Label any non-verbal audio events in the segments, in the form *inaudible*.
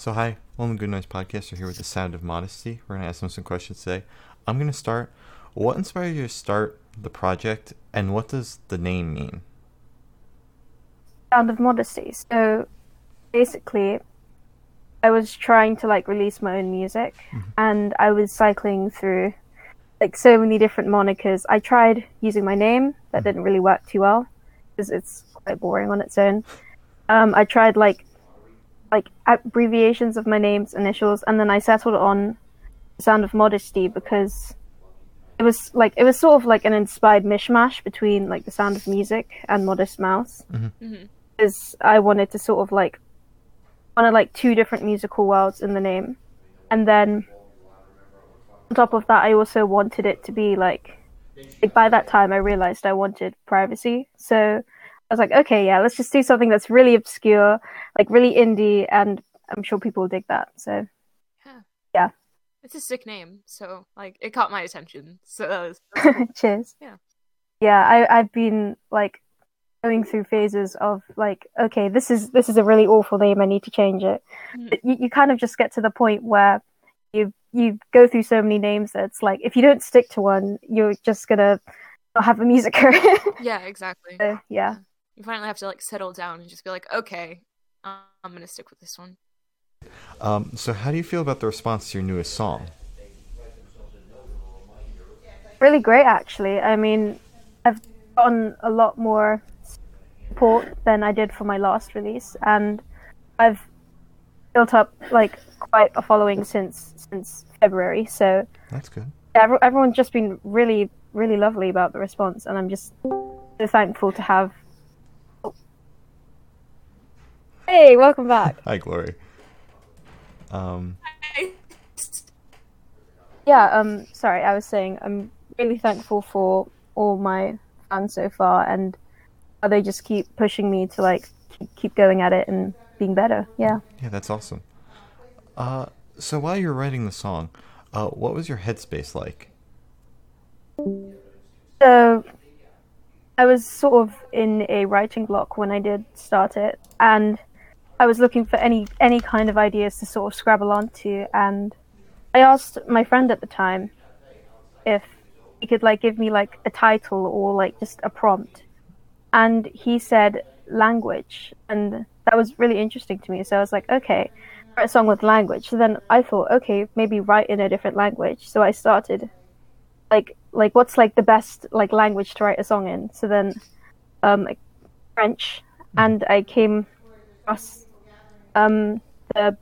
So hi, welcome to Good Noise Podcast. We're here with the Sound of Modesty. We're gonna ask them some questions today. I'm gonna start. What inspired you to start the project, and what does the name mean? Sound of Modesty. So basically, I was trying to like release my own music, and I was cycling through like so many different monikers. I tried using my name, that didn't really work too well because it's quite boring on its own. Um, I tried like like abbreviations of my name's initials, and then I settled on Sound of Modesty because it was like it was sort of like an inspired mishmash between like the sound of music and Modest Mouse. Mm-hmm. Mm-hmm. Because I wanted to sort of like wanted like two different musical worlds in the name, and then on top of that, I also wanted it to be like like by that time I realized I wanted privacy, so I was like, okay, yeah, let's just do something that's really obscure, like really indie, and I'm sure people will dig that. So Yeah. Yeah. It's a sick name, so like it caught my attention. So that was, *laughs* cool. cheers. Yeah. Yeah, I I've been like going through phases of like, okay, this is this is a really awful name. I need to change it. Mm-hmm. But you, you kind of just get to the point where you you go through so many names that it's like if you don't stick to one, you're just gonna not have a music career. yeah, exactly. *laughs* so, yeah. You finally have to like settle down and just be like, okay, I'm gonna stick with this one. Um, so how do you feel about the response to your newest song? really great actually i mean i've gotten a lot more support than i did for my last release and i've built up like quite a following since since february so That's good. everyone's just been really really lovely about the response and i'm just so thankful to have oh. Hey welcome back *laughs* Hi, Glory. Um, yeah um sorry i was saying i'm really thankful for all my fans so far and how they just keep pushing me to like keep, keep going at it and being better yeah yeah, that's awesome. Uh, so while you're writing the song, uh, what was your headspace like? so i was sort of in a writing block when i did start it and i was looking for any any kind of ideas to sort of scrabble onto and i asked my friend at the time if he could like give me like a title or like just a prompt. And he said language and that was really interesting to me. So i was like okay write a song with language. So then i thought okay maybe write in a different language. So i started like like what's like the best like language to write a song in? So then um like french and i came across um the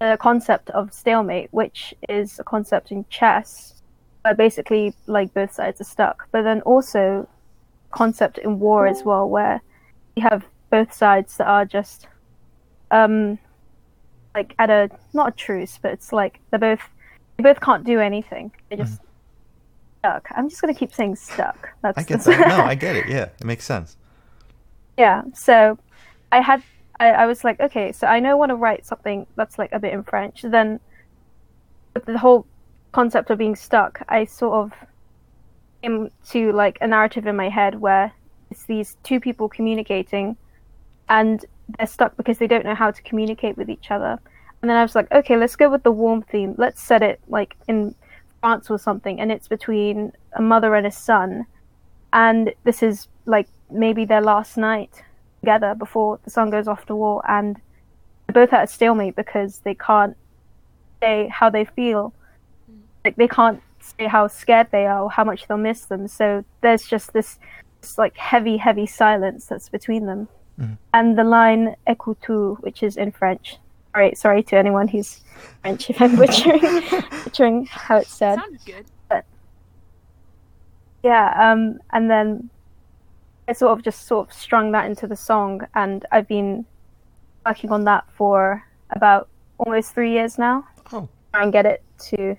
the concept of stalemate which is a concept in chess where basically like both sides are stuck but then also concept in war as well where you have both sides that are just um like at a not a truce but it's like they're both they both can't do anything they're just stuck i'm just going to keep saying stuck that's I get that's- that. No, *laughs* I get it. Yeah, it makes sense. yeah so i had I, I was like okay so i know I want to write something that's like a bit in french. Then the whole concept of being stuck i sort of came to like a narrative in my head where it's these two people communicating and they're stuck because they don't know how to communicate with each other. And then i was like okay let's go with the warm theme. Let's set it like in france or something and it's between a mother and a son. And this is like maybe their last night together before the son goes off to war and they're both at a stalemate because they can't say how they feel. Like they can't say how scared they are or how much they'll miss them. So there's just this, this like heavy heavy silence that's between them. And the line écoute which is in french. Sorry sorry to anyone who's french if i'm *laughs* butchering butchering how it's said. Sounded good. yeah um and then i sort of just sort of strung that into the song and i've been working on that for about almost three years now Oh, and get it to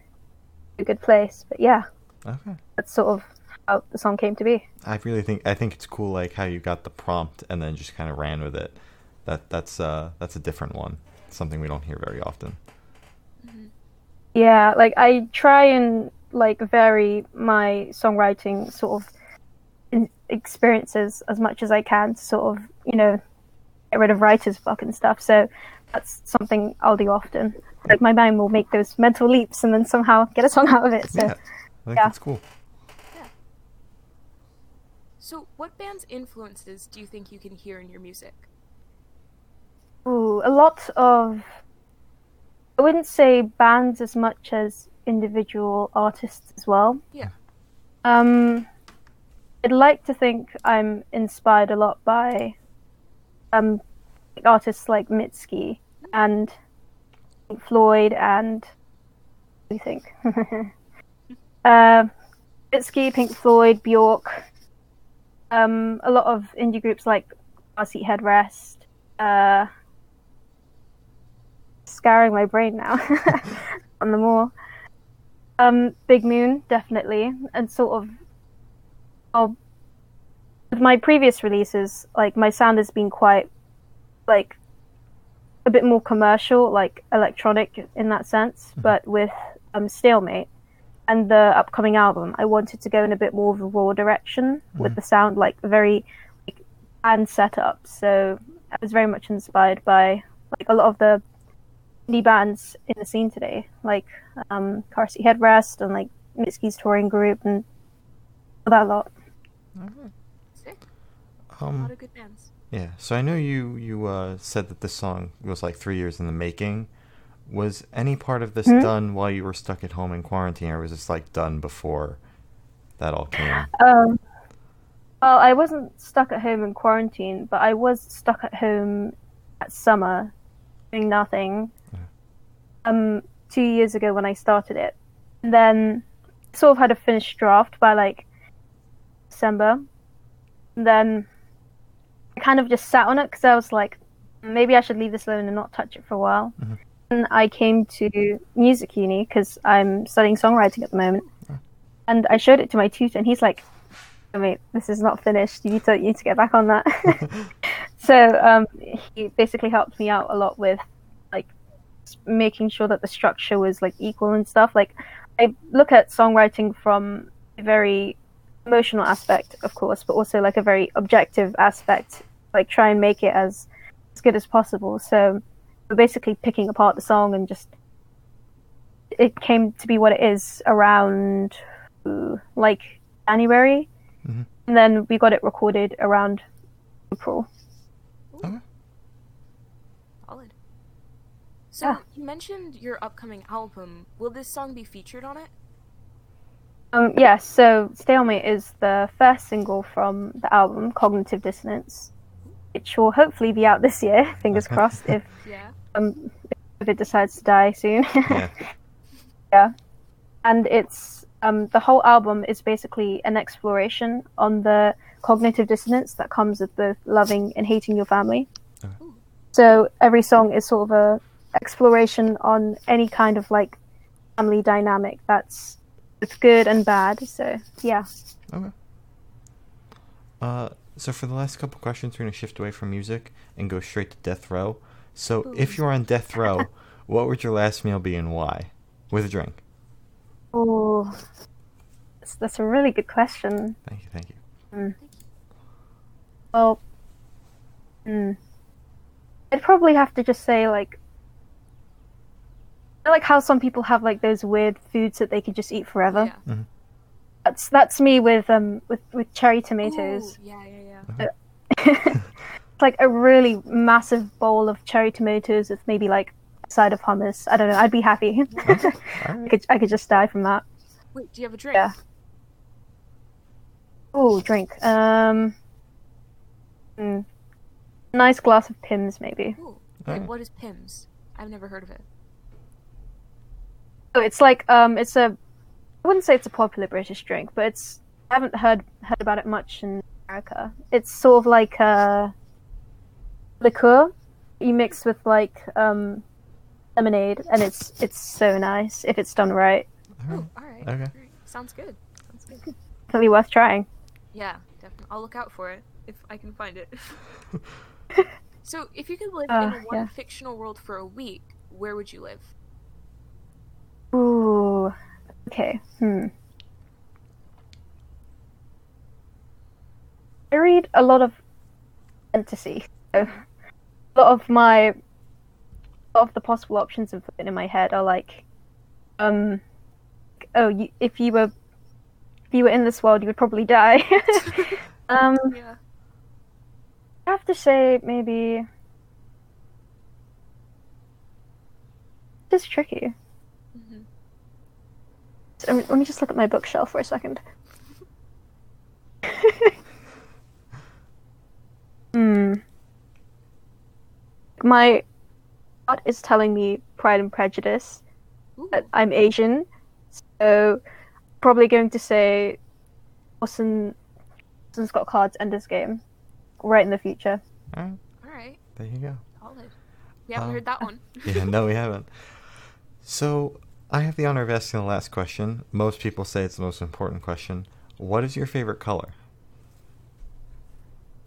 a good place but yeah okay. that's sort of how the song came to be I really think I think it's cool, like how you got the prompt and then just kind of ran with it. That that's uh that's a different one. Something we don't hear very often. yeah like i try and like vary my songwriting sort of experiences as much as i can to sort of you know get rid of writer's block and stuff so that's something I'll do often. Like my mind will make those mental leaps and then somehow get a song out of it. So yeah, I think yeah. that's cool. So, what band's influences do you think you can hear in your music? Ooh, a lot of. I wouldn't say bands as much as individual artists as well. Yeah. Um, I'd like to think I'm inspired a lot by um artists like Mitski and Floyd and what do you think? *laughs* uh, Mitski, Pink Floyd, Bjork. Um, a lot of indie groups like Car Seat Headrest. Uh, scouring my brain now *laughs* on the more. Um, Big Moon, definitely, and sort of. With my previous releases, like my sound has been quite, like, a bit more commercial, like electronic in that sense. But with um, Stalemate and the upcoming album, I wanted to go in a bit more of a raw direction with the sound, like very like, band setup. So I was very much inspired by like a lot of the indie bands in the scene today, like um, Car Seat Headrest and like Mitski's touring group and that lot. Sick. A lot Um, of good bands. yeah. So I know you you uh, said that this song was like three years in the making. Was any part of this Mhm. done while you were stuck at home in quarantine, or was this like done before that all came? Um, well, I wasn't stuck at home in quarantine, but I was stuck at home at summer doing nothing. Um, two years ago when I started it, and then sort of had a finished draft by like December. And then I kind of just sat on it because I was like, maybe I should leave this alone and not touch it for a while. Mhm. And I came to music uni because I'm studying songwriting at the moment. And I showed it to my tutor, and he's like, "I mean, this is not finished. You need to you need to get back on that." *laughs* so um, he basically helped me out a lot with like making sure that the structure was like equal and stuff. Like I look at songwriting from a very emotional aspect, of course, but also like a very objective aspect. Like try and make it as as good as possible. So we're basically picking apart the song and just it came to be what it is around like January, Mhm. and then we got it recorded around April. Okay. Solid. So, Yeah. you mentioned your upcoming album. Will this song be featured on it? Um, yeah, so Stalemate is the first single from the album, Cognitive Dissonance, which will hopefully be out this year, *laughs* fingers Okay. crossed, if, *laughs* Yeah. um, if it decides to die soon. *laughs* Yeah. yeah. And it's um, the whole album is basically an exploration on the cognitive dissonance that comes with both loving and hating your family. Okay. So every song is sort of a exploration on any kind of like family dynamic that's it's good and bad. So yeah. Okay. Uh, so for the last couple questions, we're gonna shift away from music and go straight to death row. So if you're on death row, *laughs* what would your last meal be and why? With a drink. Oh, that's, that's a really good question. Thank you. Thank you. Well, hmm. I'd probably have to just say like, like how some people have like those weird foods that they can just eat forever. Yeah. That's that's me with um with with cherry tomatoes. Ooh, yeah, yeah, yeah. Uh-huh. *laughs* it's like a really massive bowl of cherry tomatoes with maybe like a side of hummus. I don't know. I'd be happy. *laughs* I could I could just die from that. Wait, do you have a drink? Yeah. Oh, drink. Um. hmm. Nice glass of Pimm's, maybe. Ooh. Alright. Wait, what is Pimm's? I've never heard of it. Oh, it's like um, it's a. I wouldn't say it's a popular British drink, but it's. I haven't heard heard about it much in America. It's sort of like a liqueur you mix with like um, lemonade, and it's it's so nice if it's done right. Alright. Ooh, all right. Okay. Sounds good. Sounds good. Definitely worth trying. Yeah, definitely. I'll look out for it if I can find it. *laughs* so, if you could live Uh, in one yeah. fictional world for a week, where would you live? Ooh. Okay. Hmm. I read a lot of fantasy. So a lot of my a lot of the possible options in my head are like, um, oh, you, if you were if you were in this world, you would probably die. *laughs* um, Yeah. I have to say maybe. This is tricky. So, let me just look at my bookshelf for a second. *laughs* hmm. My heart is telling me Pride and Prejudice, Ooh. but I'm Asian, so probably going to say Orson, Orson Scott Card's Ender's Game, right in the future. All right, All right. there you go. Solid. We haven't Um, heard that *laughs* one. yeah, no, we haven't. So, I have the honor of asking the last question. Most people say it's the most important question. What is your favorite color?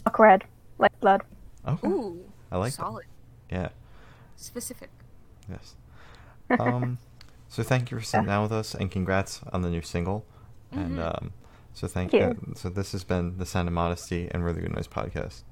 Dark red, like blood. Okay. Ooh. I like that. solid. Yeah. Specific. Yes. Um, *laughs* so thank you for sitting down with us, and congrats on the new single. And Mhm. um, so thank Thank you. you. So this has been the Sound of Modesty and Really Good Noise podcast.